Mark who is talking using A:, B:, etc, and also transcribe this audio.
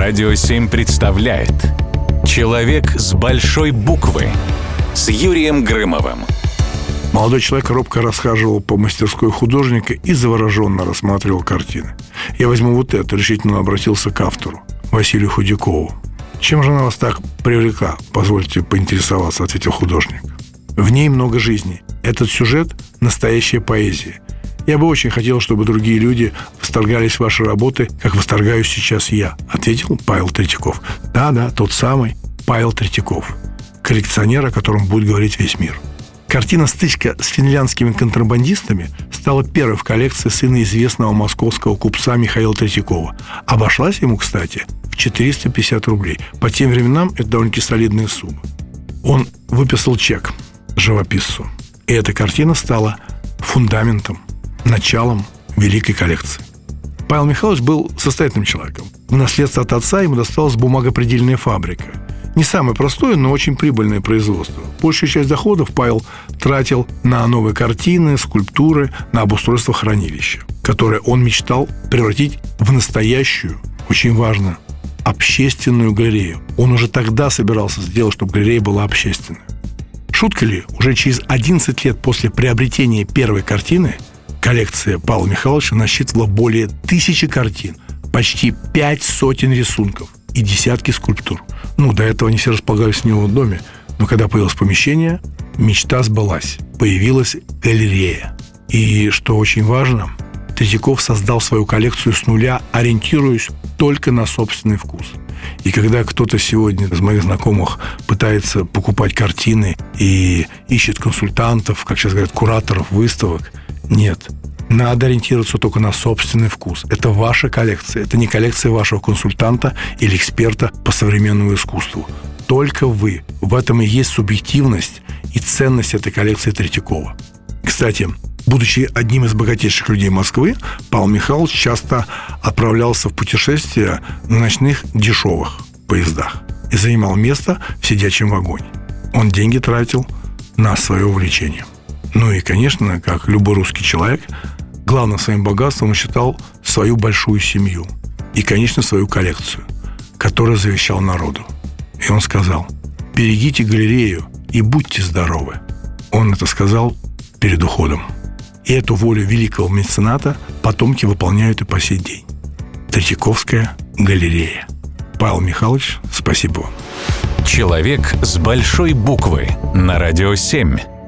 A: Радио 7 представляет Человек с большой буквы с Юрием Грымовым.
B: Молодой человек робко расхаживал по мастерской художника и завороженно рассматривал картины. «Я возьму вот это», — решительно обратился к автору, Василию Худякову. «Чем же она вас так привлекла?» «Позвольте поинтересоваться», — ответил художник. «В ней много жизни. Этот сюжет – настоящая поэзия. Я бы очень хотел, чтобы другие люди восторгались вашей работой, как восторгаюсь сейчас я», – ответил Павел Третьяков. «Да-да, тот самый Павел Третьяков, коллекционер, о котором будет говорить весь мир». Картина «Стычка с финляндскими контрабандистами» стала первой в коллекции сына известного московского купца Михаила Третьякова. Обошлась ему, кстати, в 450 рублей. По тем временам это довольно-таки солидная сумма. Он выписал чек живописцу. И эта картина стала фундаментом, началом великой коллекции. Павел Михайлович был состоятельным человеком. В наследство от отца ему досталась бумагопредельная фабрика. Не самое простое, но очень прибыльное производство. Большую часть доходов Павел тратил на новые картины, скульптуры, на обустройство хранилища, которое он мечтал превратить в настоящую, очень важно, общественную галерею. Он уже тогда собирался сделать, чтобы галерея была общественной. Шутка ли, уже через 11 лет после приобретения первой картины коллекция Павла Михайловича насчитывала более тысячи картин, почти пять сотен рисунков и десятки скульптур. Ну, до этого они все располагались у него в доме, но когда появилось помещение, мечта сбылась. Появилась галерея. И, что очень важно, Третьяков создал свою коллекцию с нуля, ориентируясь только на собственный вкус. И когда кто-то сегодня из моих знакомых пытается покупать картины и ищет консультантов, как сейчас говорят, кураторов выставок, нет. Надо ориентироваться только на собственный вкус. Это ваша коллекция. Это не коллекция вашего консультанта или эксперта по современному искусству. Только вы. В этом и есть субъективность и ценность этой коллекции Третьякова. Кстати, Будучи одним из богатейших людей Москвы, Павел Михайлович часто отправлялся в путешествия на ночных дешевых поездах и занимал место в сидячем вагоне. Он деньги тратил на свое увлечение. Ну и, конечно, как любой русский человек, главным своим богатством он считал свою большую семью и, конечно, свою коллекцию, которую завещал народу. И он сказал, берегите галерею и будьте здоровы. Он это сказал перед уходом. И эту волю великого мецената потомки выполняют и по сей день. Третьяковская галерея. Павел Михайлович, спасибо вам.
A: Человек с большой буквы на радио 7.